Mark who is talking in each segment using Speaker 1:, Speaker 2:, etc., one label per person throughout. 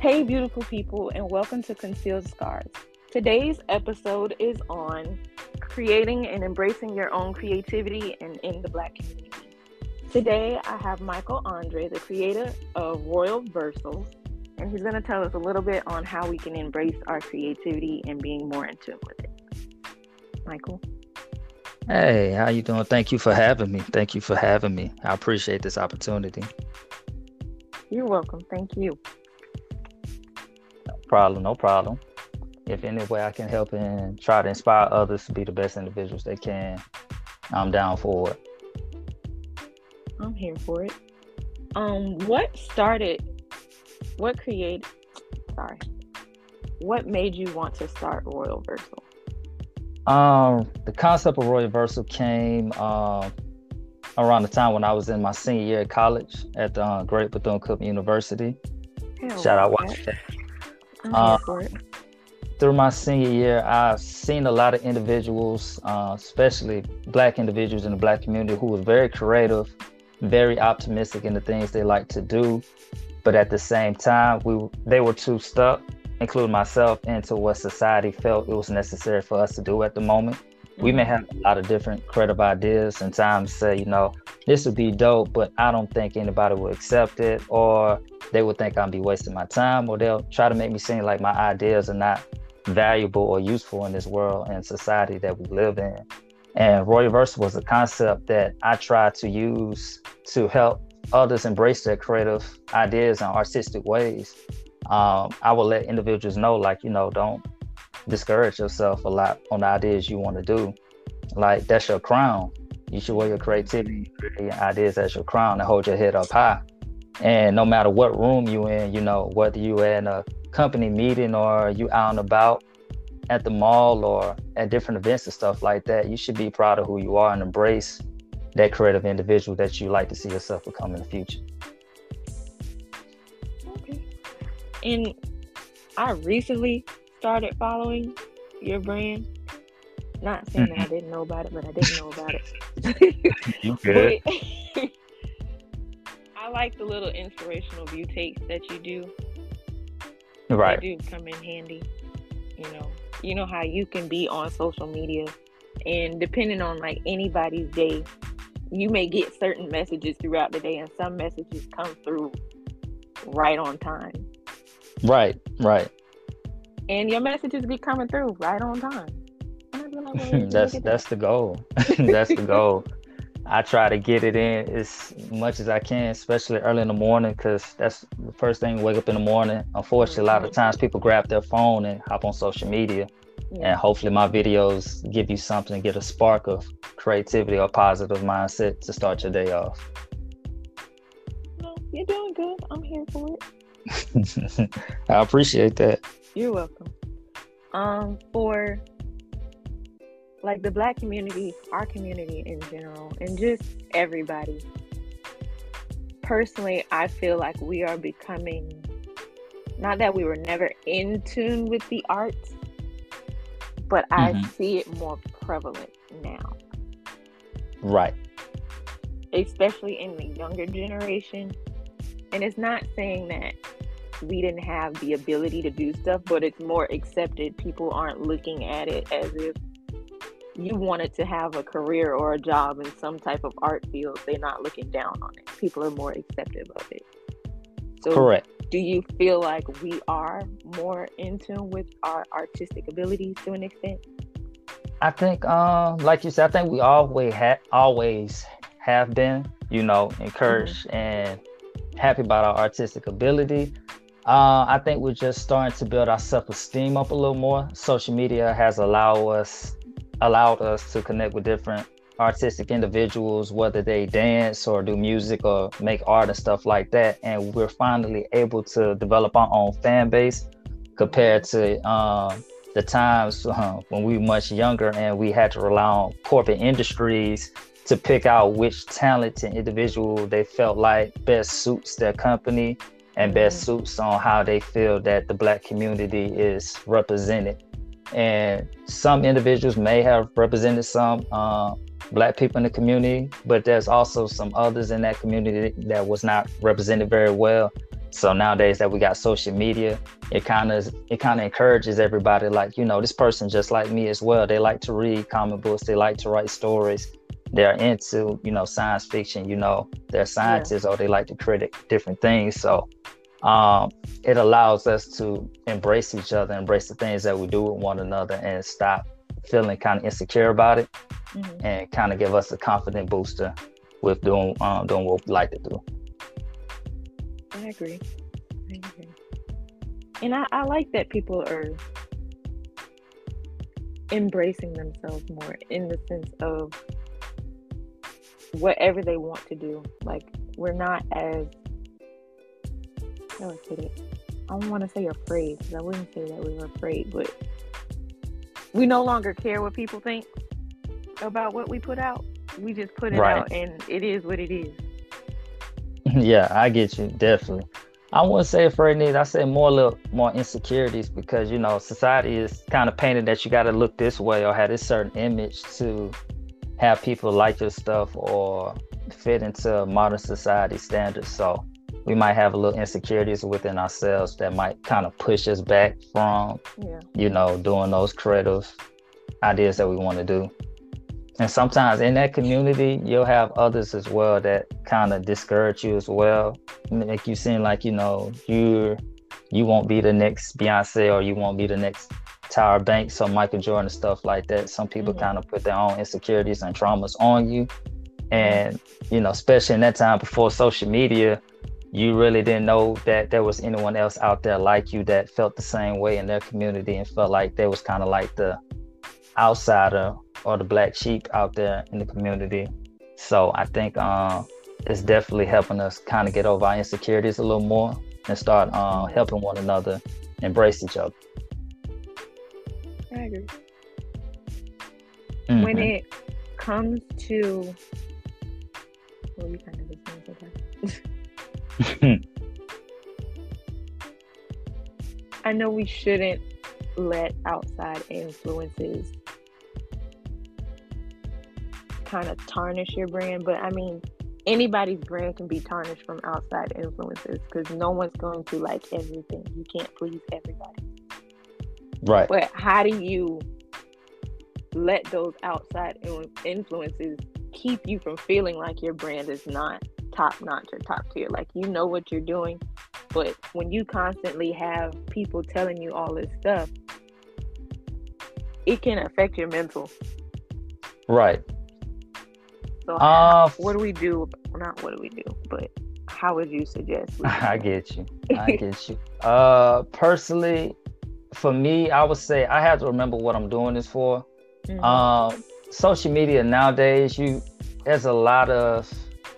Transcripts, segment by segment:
Speaker 1: Hey, beautiful people, and welcome to Concealed Scars. Today's episode is on creating and embracing your own creativity and in the Black community. Today, I have Michael Andre, the creator of Royal Versals, and he's going to tell us a little bit on how we can embrace our creativity and being more in tune with it. Michael.
Speaker 2: Hey, how you doing? Thank you for having me. Thank you for having me. I appreciate this opportunity.
Speaker 1: You're welcome. Thank you.
Speaker 2: Problem. No problem. If any way I can help and try to inspire others to be the best individuals they can, I'm down for it.
Speaker 1: I'm here for it. Um, what started? What created? Sorry. What made you want to start Royal Versal?
Speaker 2: Um, the concept of Royal Versal came uh, around the time when I was in my senior year at college at the uh, Great Bethune Cookman University. Hell Shout out Washington. Uh, through my senior year, I've seen a lot of individuals, uh, especially Black individuals in the Black community, who was very creative, very optimistic in the things they like to do, but at the same time, we they were too stuck including myself, into what society felt it was necessary for us to do at the moment. We may have a lot of different creative ideas and times say, you know, this would be dope, but I don't think anybody will accept it, or they would think I'm be wasting my time, or they'll try to make me seem like my ideas are not valuable or useful in this world and society that we live in. And Royal Versal was a concept that I tried to use to help others embrace their creative ideas and artistic ways um, I will let individuals know, like, you know, don't discourage yourself a lot on the ideas you want to do. Like, that's your crown. You should wear your creativity, your ideas as your crown and hold your head up high. And no matter what room you in, you know, whether you in a company meeting or you out and about at the mall or at different events and stuff like that, you should be proud of who you are and embrace that creative individual that you like to see yourself become in the future. Okay.
Speaker 1: And I recently started following your brand. Not saying mm-hmm. that I mm-hmm. didn't know about it, but I didn't know about it.
Speaker 2: you good?
Speaker 1: I like the little inspirational view takes that you do.
Speaker 2: Right.
Speaker 1: They do come in handy. You know, you know how you can be on social media, and depending on like anybody's day, you may get certain messages throughout the day, and some messages come through right on time.
Speaker 2: Right, right.
Speaker 1: And your messages be coming through right on time.
Speaker 2: that's that's the goal. that's the goal. I try to get it in as much as I can, especially early in the morning, because that's the first thing. Wake up in the morning. Unfortunately, a lot of mm-hmm. times people grab their phone and hop on social media, yeah. and hopefully my videos give you something, get a spark of creativity or positive mindset to start your day off.
Speaker 1: No, you're doing good. I'm here for it.
Speaker 2: I appreciate that.
Speaker 1: You're welcome. Um, for like the black community, our community in general, and just everybody. Personally, I feel like we are becoming not that we were never in tune with the arts, but mm-hmm. I see it more prevalent now.
Speaker 2: Right.
Speaker 1: Especially in the younger generation. And it's not saying that we didn't have the ability to do stuff, but it's more accepted. People aren't looking at it as if you wanted to have a career or a job in some type of art field. They're not looking down on it. People are more accepting of it.
Speaker 2: So Correct.
Speaker 1: Do you feel like we are more in tune with our artistic abilities to an extent?
Speaker 2: I think, um, like you said, I think we always had always have been, you know, encouraged mm-hmm. and happy about our artistic ability. Uh, I think we're just starting to build our self-esteem up a little more. Social media has allowed us allowed us to connect with different artistic individuals, whether they dance or do music or make art and stuff like that. And we're finally able to develop our own fan base compared to um, the times uh, when we were much younger and we had to rely on corporate industries to pick out which talented individual they felt like best suits their company and best mm-hmm. suits on how they feel that the black community is represented. And some individuals may have represented some uh, black people in the community, but there's also some others in that community that was not represented very well. So nowadays that we got social media, it kind of it kind of encourages everybody like, you know, this person just like me as well. They like to read comic books, they like to write stories. They're into, you know, science fiction, you know, they're scientists yeah. or they like to create different things. So um, it allows us to embrace each other, embrace the things that we do with one another and stop feeling kind of insecure about it mm-hmm. and kind of give us a confident booster with doing um, doing what we like to do.
Speaker 1: I agree. I agree. And I, I like that people are embracing themselves more in the sense of whatever they want to do. Like we're not as how I put. I don't want to say afraid because I wouldn't say that we were afraid, but we no longer care what people think about what we put out. We just put it right. out, and it is what it is.
Speaker 2: yeah, I get you definitely. I wouldn't say afraid needs. I say more little more insecurities because you know society is kind of painted that you got to look this way or have this certain image to have people like your stuff or fit into modern society standards. So we might have a little insecurities within ourselves that might kind of push us back from, yeah. you know, doing those creative ideas that we want to do. And sometimes in that community, you'll have others as well that kind of discourage you as well, make you seem like you know you you won't be the next Beyonce or you won't be the next Tyra Banks or Michael Jordan and stuff like that. Some people mm-hmm. kind of put their own insecurities and traumas on you, and you know, especially in that time before social media, you really didn't know that there was anyone else out there like you that felt the same way in their community and felt like they was kind of like the outsider or the black sheep out there in the community. So I think uh, it's definitely helping us kind of get over our insecurities a little more and start uh, helping one another embrace each other.
Speaker 1: Mm-hmm. When it comes to, well, you kind of just. I know we shouldn't let outside influences kind of tarnish your brand, but I mean, anybody's brand can be tarnished from outside influences because no one's going to like everything. You can't please everybody.
Speaker 2: Right.
Speaker 1: But how do you let those outside influences keep you from feeling like your brand is not top notch or top tier? Like you know what you're doing, but when you constantly have people telling you all this stuff, it can affect your mental.
Speaker 2: Right.
Speaker 1: So, uh, what do we do? Not what do we do, but how would you suggest?
Speaker 2: I get you. I get you. Uh, personally, for me, I would say I have to remember what I'm doing this for. Mm-hmm. Um, social media nowadays, you there's a lot of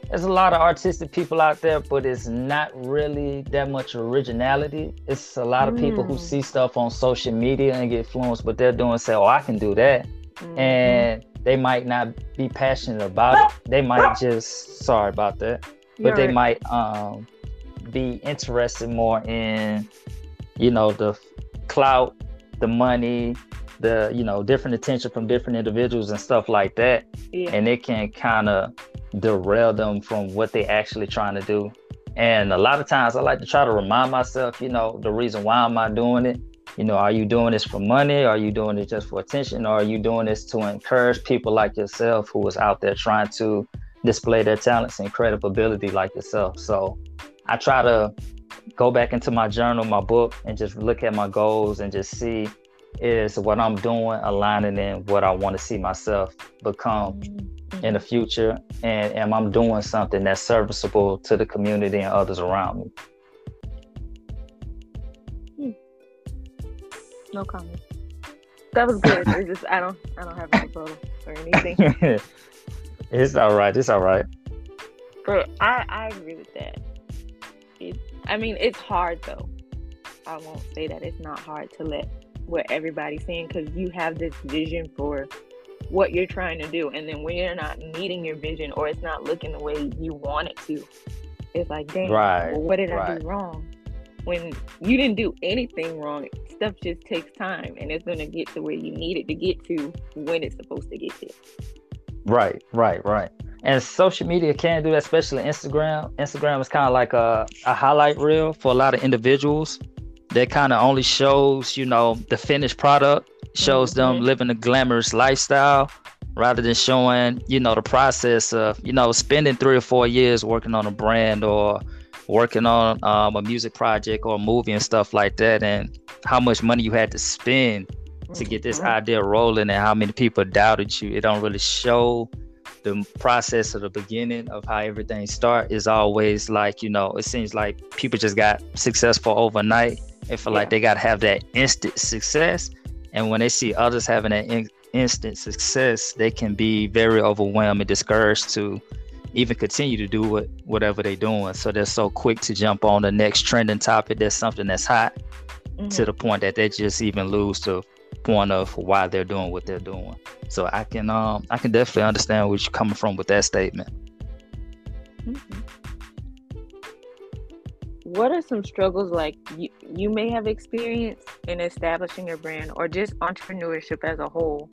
Speaker 2: there's a lot of artistic people out there, but it's not really that much originality. It's a lot of mm. people who mm. see stuff on social media and get influenced, but they're doing say, "Oh, I can do that," mm-hmm. and they might not be passionate about it. They might just sorry about that, but You're they right. might um, be interested more in, you know, the clout, the money, the you know different attention from different individuals and stuff like that. Yeah. and it can kind of derail them from what they actually trying to do. And a lot of times i like to try to remind myself you know the reason why am i doing it? You know are you doing this for money? Are you doing it just for attention? Or are you doing this to encourage people like yourself who is out there trying to display their talents and credibility like yourself? So i try to go back into my journal my book and just look at my goals and just see is what I'm doing aligning in what I want to see myself become in the future, and am I doing something that's serviceable to the community and others around me?
Speaker 1: Hmm. No comment. That was good. it's just I don't I don't have any photo or anything.
Speaker 2: it's all right. It's all right.
Speaker 1: But I I agree with that. I mean, it's hard though. I won't say that it's not hard to let what everybody's saying because you have this vision for what you're trying to do and then when you're not meeting your vision or it's not looking the way you want it to it's like dang right, well, what did right. i do wrong when you didn't do anything wrong stuff just takes time and it's going to get to where you need it to get to when it's supposed to get to
Speaker 2: right right right and social media can do that, especially Instagram. Instagram is kind of like a, a highlight reel for a lot of individuals that kind of only shows, you know, the finished product, shows mm-hmm. them living a glamorous lifestyle rather than showing, you know, the process of, you know, spending three or four years working on a brand or working on um, a music project or a movie and stuff like that and how much money you had to spend to get this mm-hmm. idea rolling and how many people doubted you. It don't really show the process of the beginning of how everything start is always like you know it seems like people just got successful overnight and feel yeah. like they got to have that instant success and when they see others having that in- instant success they can be very overwhelmed and discouraged to even continue to do what whatever they're doing so they're so quick to jump on the next trending topic that's something that's hot mm-hmm. to the point that they just even lose the point of why they're doing what they're doing. So I can um I can definitely understand where you're coming from with that statement.
Speaker 1: Mm-hmm. What are some struggles like you, you may have experienced in establishing your brand or just entrepreneurship as a whole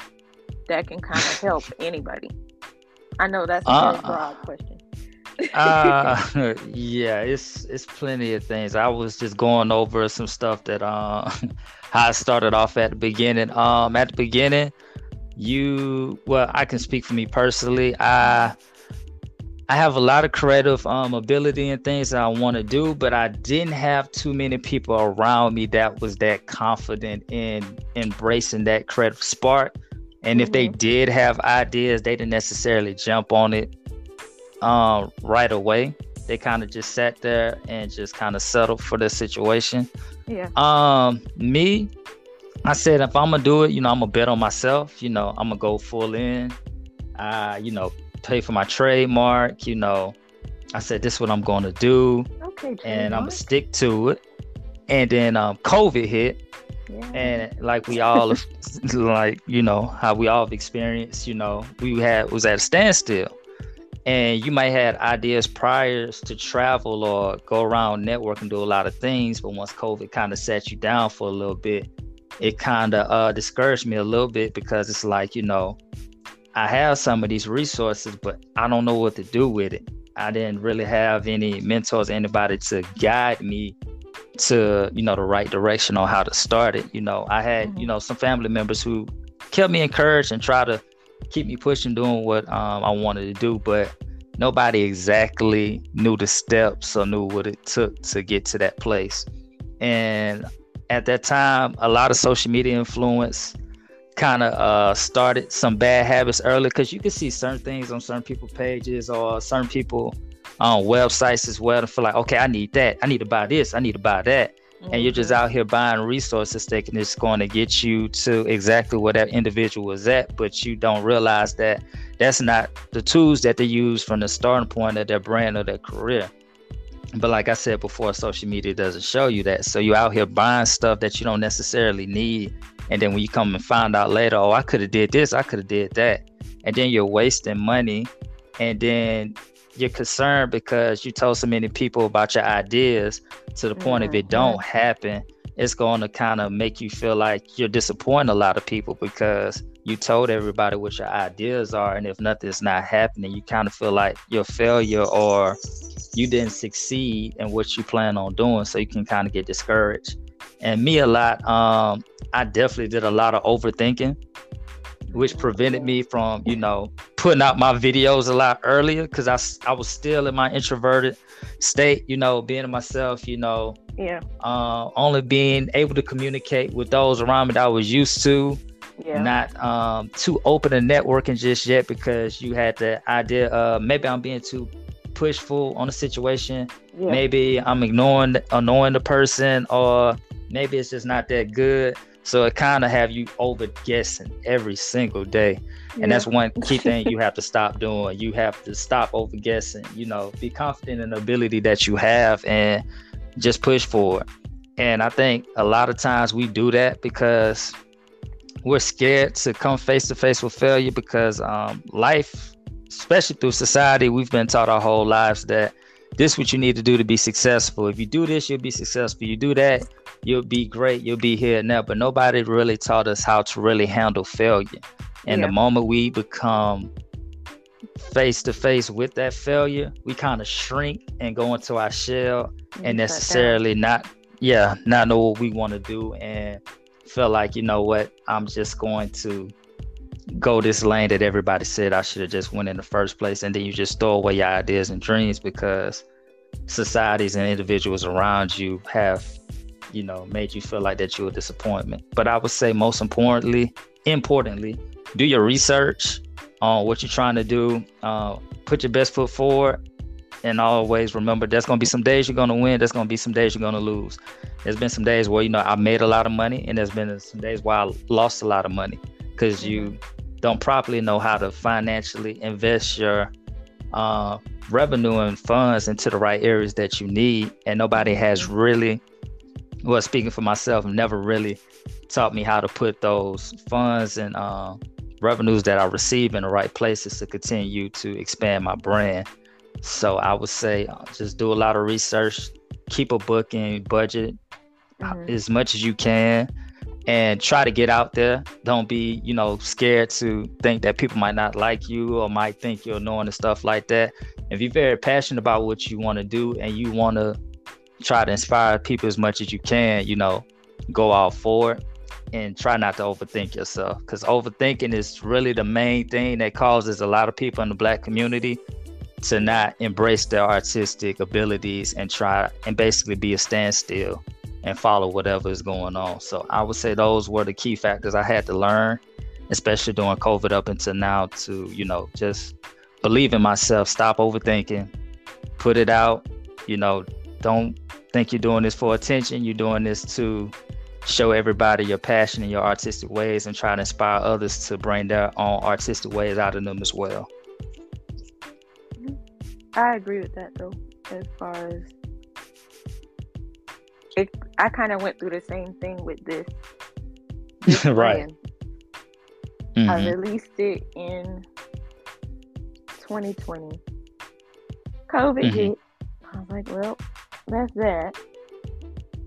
Speaker 1: that can kind of help anybody? I know that's a uh, broad question.
Speaker 2: uh yeah it's it's plenty of things i was just going over some stuff that uh how I started off at the beginning. Um, at the beginning, you well, I can speak for me personally. I I have a lot of creative um, ability and things that I want to do, but I didn't have too many people around me that was that confident in embracing that creative spark. And mm-hmm. if they mm-hmm. did have ideas, they didn't necessarily jump on it um, right away. They kind of just sat there and just kind of settled for the situation.
Speaker 1: Yeah.
Speaker 2: Um, me, I said if I'm gonna do it, you know, I'm gonna bet on myself. You know, I'm gonna go full in. Uh, you know, pay for my trademark. You know, I said this is what I'm gonna do,
Speaker 1: okay,
Speaker 2: and I'm gonna stick to it. And then um, COVID hit, yeah. and like we all, like you know how we all have experienced. You know, we had was at a standstill and you might have ideas prior to travel or go around network and do a lot of things but once covid kind of sat you down for a little bit it kind of uh, discouraged me a little bit because it's like you know i have some of these resources but i don't know what to do with it i didn't really have any mentors anybody to guide me to you know the right direction on how to start it you know i had mm-hmm. you know some family members who kept me encouraged and try to keep me pushing doing what um, I wanted to do, but nobody exactly knew the steps or knew what it took to get to that place. And at that time, a lot of social media influence kind of uh, started some bad habits early because you can see certain things on certain people pages or certain people on websites as well to feel like, okay, I need that. I need to buy this. I need to buy that and you're just mm-hmm. out here buying resources thinking it's going to get you to exactly where that individual is at but you don't realize that that's not the tools that they use from the starting point of their brand or their career. But like i said before social media doesn't show you that. So you're out here buying stuff that you don't necessarily need. And then when you come and find out later oh i could have did this i could have did that. And then you're wasting money. And then you're concerned because you told so many people about your ideas to the point mm-hmm. if it don't mm-hmm. happen it's going to kind of make you feel like you're disappointing a lot of people because you told everybody what your ideas are and if nothing's not happening you kind of feel like you're a failure or you didn't succeed in what you plan on doing so you can kind of get discouraged and me a lot um, i definitely did a lot of overthinking which prevented me from, you know, putting out my videos a lot earlier because I, I was still in my introverted state, you know, being myself, you know,
Speaker 1: yeah,
Speaker 2: uh, only being able to communicate with those around me that I was used to.
Speaker 1: Yeah.
Speaker 2: Not um, too open to networking just yet because you had the idea of maybe I'm being too pushful on the situation. Yeah. Maybe I'm ignoring annoying the person or maybe it's just not that good. So it kind of have you over guessing every single day. And yeah. that's one key thing you have to stop doing. You have to stop over guessing, you know, be confident in the ability that you have and just push forward. And I think a lot of times we do that because we're scared to come face to face with failure because um, life, especially through society, we've been taught our whole lives that this is what you need to do to be successful. If you do this, you'll be successful. You do that, you'll be great. You'll be here now. But nobody really taught us how to really handle failure. And yeah. the moment we become face to face with that failure, we kind of shrink and go into our shell and necessarily not, yeah, not know what we want to do and feel like, you know what, I'm just going to go this lane that everybody said I should have just went in the first place. And then you just throw away your ideas and dreams because societies and individuals around you have, you know, made you feel like that you're a disappointment. But I would say most importantly, importantly, do your research on what you're trying to do. Uh, put your best foot forward, and always remember there's gonna be some days you're gonna win. There's gonna be some days you're gonna lose. There's been some days where you know I made a lot of money, and there's been some days where I lost a lot of money because you don't properly know how to financially invest your uh, revenue and funds into the right areas that you need. And nobody has really, well, speaking for myself, never really taught me how to put those funds and uh, revenues that I receive in the right places to continue to expand my brand. So I would say uh, just do a lot of research, keep a book and budget mm-hmm. as much as you can, and try to get out there. Don't be, you know, scared to think that people might not like you or might think you're annoying and stuff like that. If you're very passionate about what you want to do and you want to try to inspire people as much as you can, you know, go all for it and try not to overthink yourself because overthinking is really the main thing that causes a lot of people in the black community to not embrace their artistic abilities and try and basically be a standstill and follow whatever is going on. So I would say those were the key factors I had to learn, especially during COVID up until now, to, you know, just believe in myself, stop overthinking, put it out, you know, don't think you're doing this for attention. You're doing this to show everybody your passion and your artistic ways and try to inspire others to bring their own artistic ways out of them as well.
Speaker 1: I agree with that though, as far as it, I kind of went through the same thing with this.
Speaker 2: this right.
Speaker 1: Mm-hmm. I released it in 2020. COVID mm-hmm. hit. I was like, well, that's that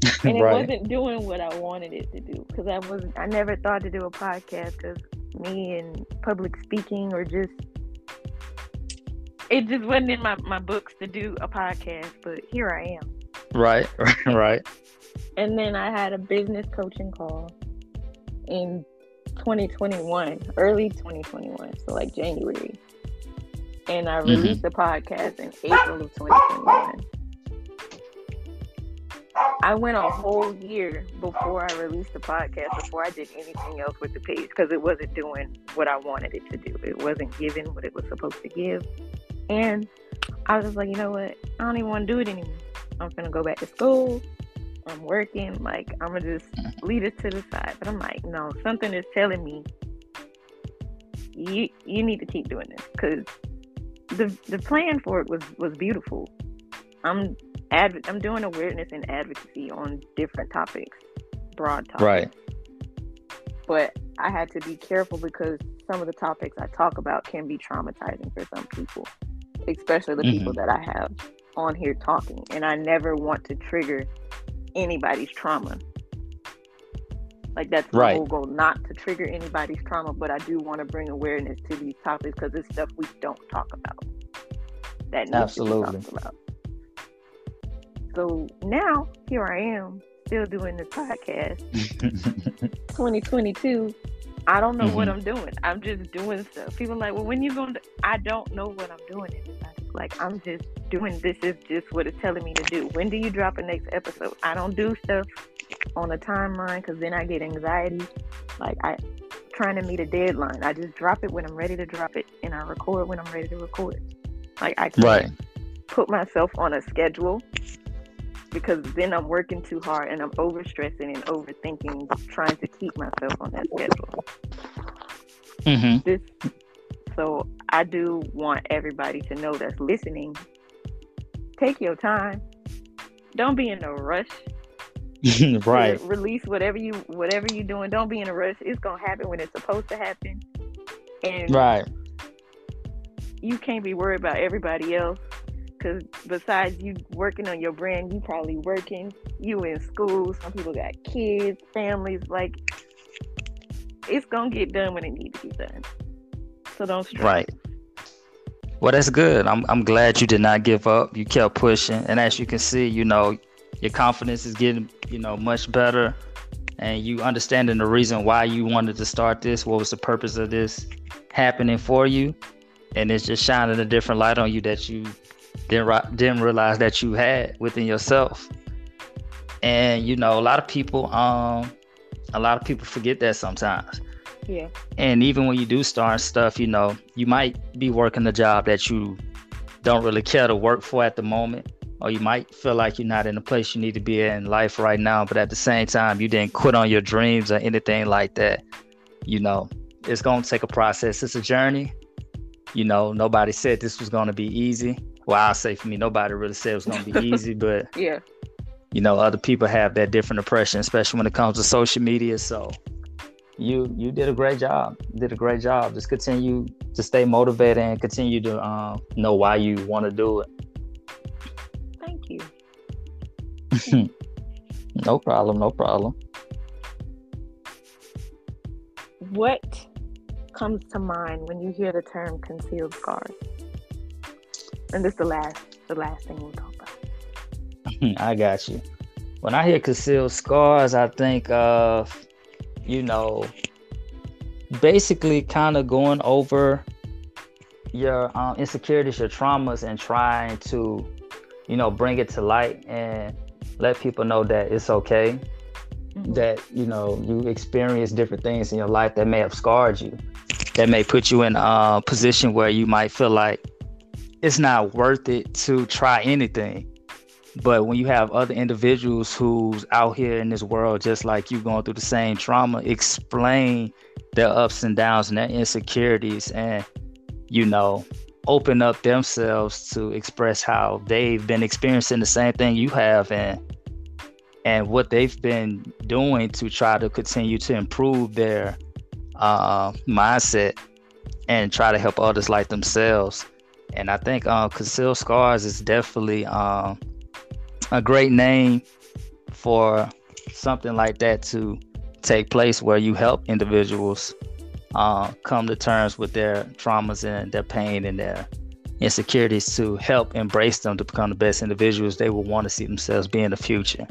Speaker 1: and it right. wasn't doing what I wanted it to do because I was I never thought to do a podcast because me and public speaking or just it just wasn't in my, my books to do a podcast, but here I am.
Speaker 2: Right, right. Right.
Speaker 1: And then I had a business coaching call in 2021, early 2021, so like January. And I mm-hmm. released mm-hmm. the podcast in April of 2021. I went a whole year before I released the podcast, before I did anything else with the page, because it wasn't doing what I wanted it to do. It wasn't giving what it was supposed to give. And I was just like, you know what? I don't even want to do it anymore. I'm gonna go back to school. I'm working. Like I'm gonna just leave it to the side. But I'm like, no, something is telling me you you need to keep doing this because the the plan for it was was beautiful. I'm adv- I'm doing awareness and advocacy on different topics, broad topics.
Speaker 2: Right.
Speaker 1: But I had to be careful because some of the topics I talk about can be traumatizing for some people, especially the mm-hmm. people that I have on here talking. And I never want to trigger anybody's trauma. Like that's my right. whole goal, not to trigger anybody's trauma, but I do want to bring awareness to these topics because it's stuff we don't talk about. That needs Absolutely. to be talked about. So now here I am still doing this podcast. 2022. I don't know mm-hmm. what I'm doing. I'm just doing stuff. People like, well, when you going to, I don't know what I'm doing. Like, I'm just doing this is just what it's telling me to do. When do you drop a next episode? I don't do stuff on a timeline because then I get anxiety. Like, I trying to meet a deadline. I just drop it when I'm ready to drop it and I record when I'm ready to record. Like, I can't right. put myself on a schedule because then I'm working too hard and I'm overstressing and overthinking, trying to keep myself on that schedule.
Speaker 2: Mm-hmm.
Speaker 1: This, so I do want everybody to know that's listening. Take your time. Don't be in a rush.
Speaker 2: right.
Speaker 1: Release whatever you whatever you're doing. Don't be in a rush. It's gonna happen when it's supposed to happen. And
Speaker 2: right.
Speaker 1: You can't be worried about everybody else because besides you working on your brand, you probably working, you in school, some people got kids, families, like it's gonna get done when it needs to be done. So don't stress.
Speaker 2: Right. Well, that's good. I'm I'm glad you did not give up. You kept pushing, and as you can see, you know, your confidence is getting, you know, much better, and you understanding the reason why you wanted to start this. What was the purpose of this happening for you? And it's just shining a different light on you that you didn't didn't realize that you had within yourself. And you know, a lot of people, um, a lot of people forget that sometimes
Speaker 1: yeah.
Speaker 2: And even when you do start stuff, you know, you might be working a job that you don't really care to work for at the moment. Or you might feel like you're not in the place you need to be in life right now, but at the same time, you didn't quit on your dreams or anything like that. You know, it's to take a process. It's a journey. You know, nobody said this was to be easy. Well, I'll say for me, nobody really said it was going to be easy, but
Speaker 1: yeah,
Speaker 2: you know, other people have that different impression, especially when it comes to social media. So you you did a great job. did a great job. Just continue to stay motivated and continue to um, know why you want to do it.
Speaker 1: Thank you.
Speaker 2: no problem. No problem.
Speaker 1: What comes to mind when you hear the term concealed scars? And this is the last the last thing we'll talk about.
Speaker 2: I got you. When I hear concealed scars, I think of you know, basically kind of going over your um, insecurities, your traumas, and trying to, you know, bring it to light and let people know that it's okay. Mm-hmm. That you know you experience different things in your life that may have scarred you, that may put you in a position where you might feel like it's not worth it to try anything. But when you have other individuals who's out here in this world just like you going through the same trauma, explain their ups and downs and their insecurities and you know, open up themselves to express how they've been experiencing the same thing you have and and what they've been doing to try to continue to improve their uh, mindset and try to help others like themselves. And I think uh, concealed scars is definitely um, a great name for something like that to take place where you help individuals uh, come to terms with their traumas and their pain and their insecurities to help embrace them to become the best individuals they will want to see themselves be in the future.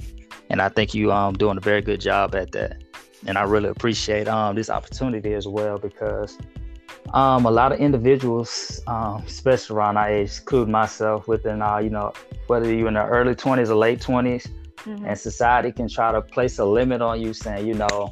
Speaker 2: And I think you um doing a very good job at that. And I really appreciate um this opportunity as well because um, a lot of individuals, um, especially around our age, include myself within, uh, you know, whether you're in the early 20s or late 20s, mm-hmm. and society can try to place a limit on you saying, you know,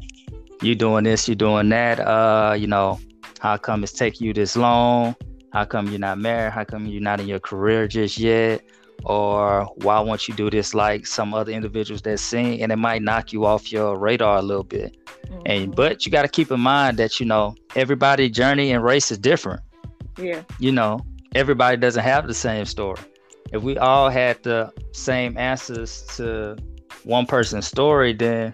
Speaker 2: you're doing this, you're doing that, uh, you know, how come it's taking you this long? How come you're not married? How come you're not in your career just yet? Or why won't you do this like some other individuals that sing? And it might knock you off your radar a little bit. Mm-hmm. And but you got to keep in mind that you know everybody journey and race is different.
Speaker 1: Yeah.
Speaker 2: You know, everybody doesn't have the same story. If we all had the same answers to one person's story, then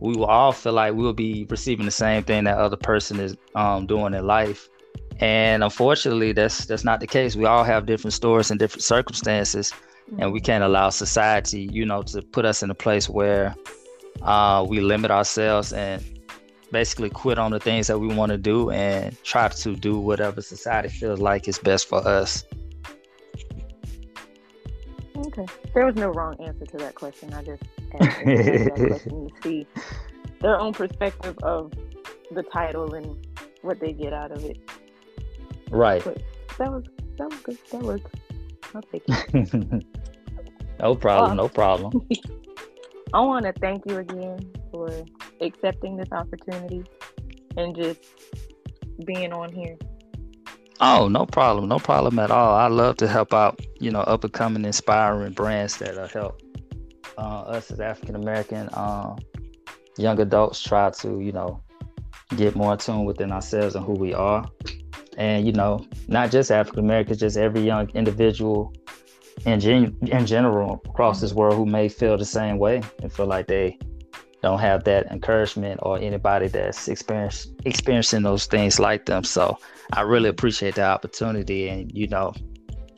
Speaker 2: we will all feel like we'll be receiving the same thing that other person is um, doing in life. And unfortunately, that's that's not the case. We all have different stories and different circumstances, and we mm-hmm. can't allow society, you know, to put us in a place where uh, we limit ourselves and basically quit on the things that we want to do and try to do whatever society feels like is best for us.
Speaker 1: Okay. There was no wrong answer to that question. I just asked that question to see their own perspective of the title and what they get out of it.
Speaker 2: Right.
Speaker 1: But that was that was good. That was I'll take it.
Speaker 2: no problem, no problem.
Speaker 1: I want to thank you again for accepting this opportunity and just being on here.
Speaker 2: Oh, no problem. No problem at all. I love to help out, you know, up and coming, inspiring brands that will help uh, us as African American uh, young adults try to, you know, get more in tune within ourselves and who we are. And, you know, not just African Americans, just every young individual in gen- in general across this world who may feel the same way and feel like they don't have that encouragement or anybody that's experience, experiencing those things like them. So I really appreciate the opportunity, and you know,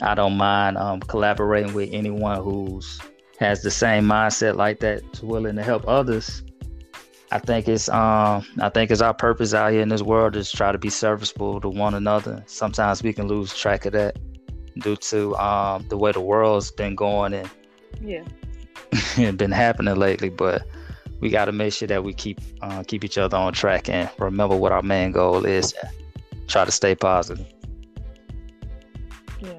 Speaker 2: I don't mind um, collaborating with anyone who's has the same mindset like that, willing to help others. I think it's um I think it's our purpose out here in this world is try to be serviceable to one another. Sometimes we can lose track of that due to um, the way the world's been going and
Speaker 3: yeah,
Speaker 2: been happening lately. But we got to make sure that we keep uh, keep each other on track and remember what our main goal is. And try to stay positive.
Speaker 3: Yeah.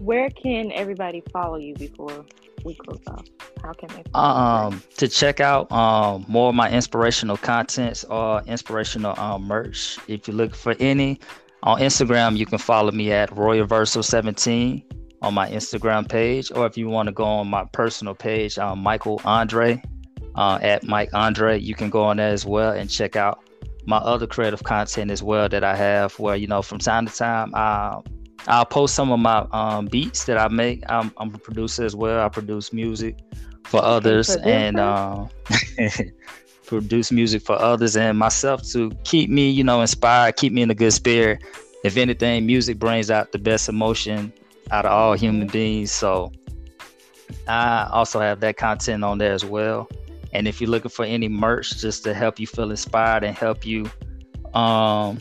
Speaker 3: Where can everybody follow you before we close off? How can they?
Speaker 2: Um, to check out um more of my inspirational contents or inspirational um merch. If you look for any on Instagram, you can follow me at Royalversal17 on my Instagram page, or if you want to go on my personal page, um, Michael Andre uh, at Mike Andre, you can go on there as well and check out my other creative content as well that I have. Where you know, from time to time, I I'll post some of my um, beats that I make. I'm, I'm a producer as well. I produce music for others and uh, produce music for others and myself to keep me, you know, inspired, keep me in a good spirit. If anything, music brings out the best emotion out of all human beings. So I also have that content on there as well. And if you're looking for any merch just to help you feel inspired and help you um,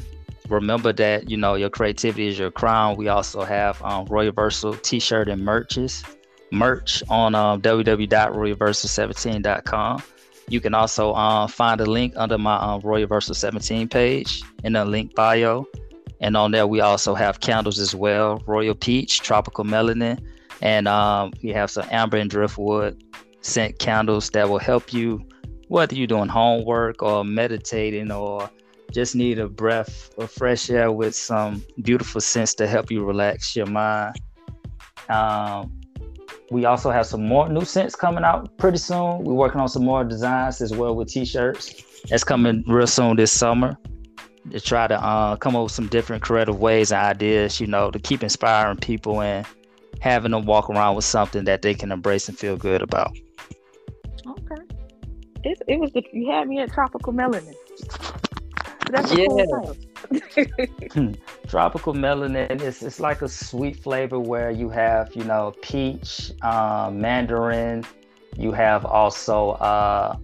Speaker 2: remember that, you know, your creativity is your crown, we also have um, Royal Versal t-shirt and merches merch on um, www.royalversal17.com. You can also uh, find a link under my um, Royal Versal 17 page in the link bio. And on there, we also have candles as well Royal Peach, Tropical Melanin, and um, we have some Amber and Driftwood scent candles that will help you, whether you're doing homework or meditating or just need a breath of fresh air with some beautiful scents to help you relax your mind. Um, we also have some more new scents coming out pretty soon. We're working on some more designs as well with t-shirts. That's coming real soon this summer to try to uh, come up with some different creative ways and ideas, you know, to keep inspiring people and having them walk around with something that they can embrace and feel good about.
Speaker 3: Okay. It, it was the, you had me at tropical melanin. That's yeah. Cool
Speaker 2: Hmm. Tropical melanin is it's like a sweet flavor where you have, you know, peach, um, mandarin. You have also uh,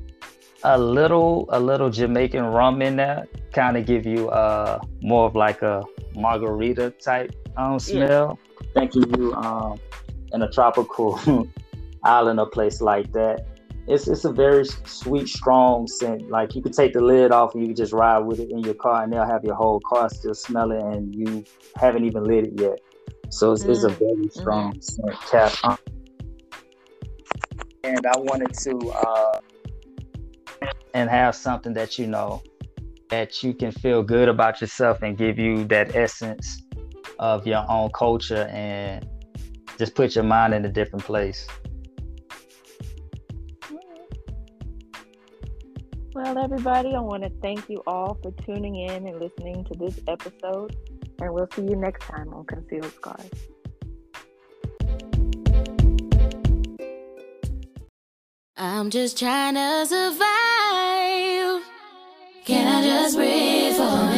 Speaker 2: a little a little Jamaican rum in there, kind of give you uh, more of like a margarita type um, smell. Yeah. Thanking you um, in a tropical island or place like that it's it's a very sweet, strong scent. Like you could take the lid off and you could just ride with it in your car, and they'll have your whole car still smelling, and you haven't even lit it yet. So it's, mm. it's a mm, very strong mm. scent cap. And I wanted to uh, and have something that you know that you can feel good about yourself and give you that essence of your own culture and just put your mind in a different place.
Speaker 3: Well, everybody, I want to thank you all for tuning in and listening to this episode. And we'll see you next time on Concealed Scars. I'm just trying to survive. Can I just breathe for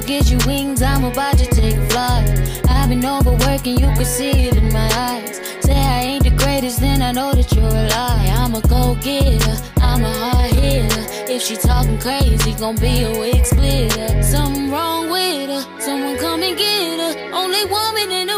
Speaker 3: a get you wings, I'm about to take flight. I've been overworking, you can see it in my eyes. Say I ain't the greatest, then I know that you're a lie. I'm a go getter, I'm a hard hitter. If she talking crazy, gon' be a wig splitter. Something wrong with her, someone come and get her. Only woman in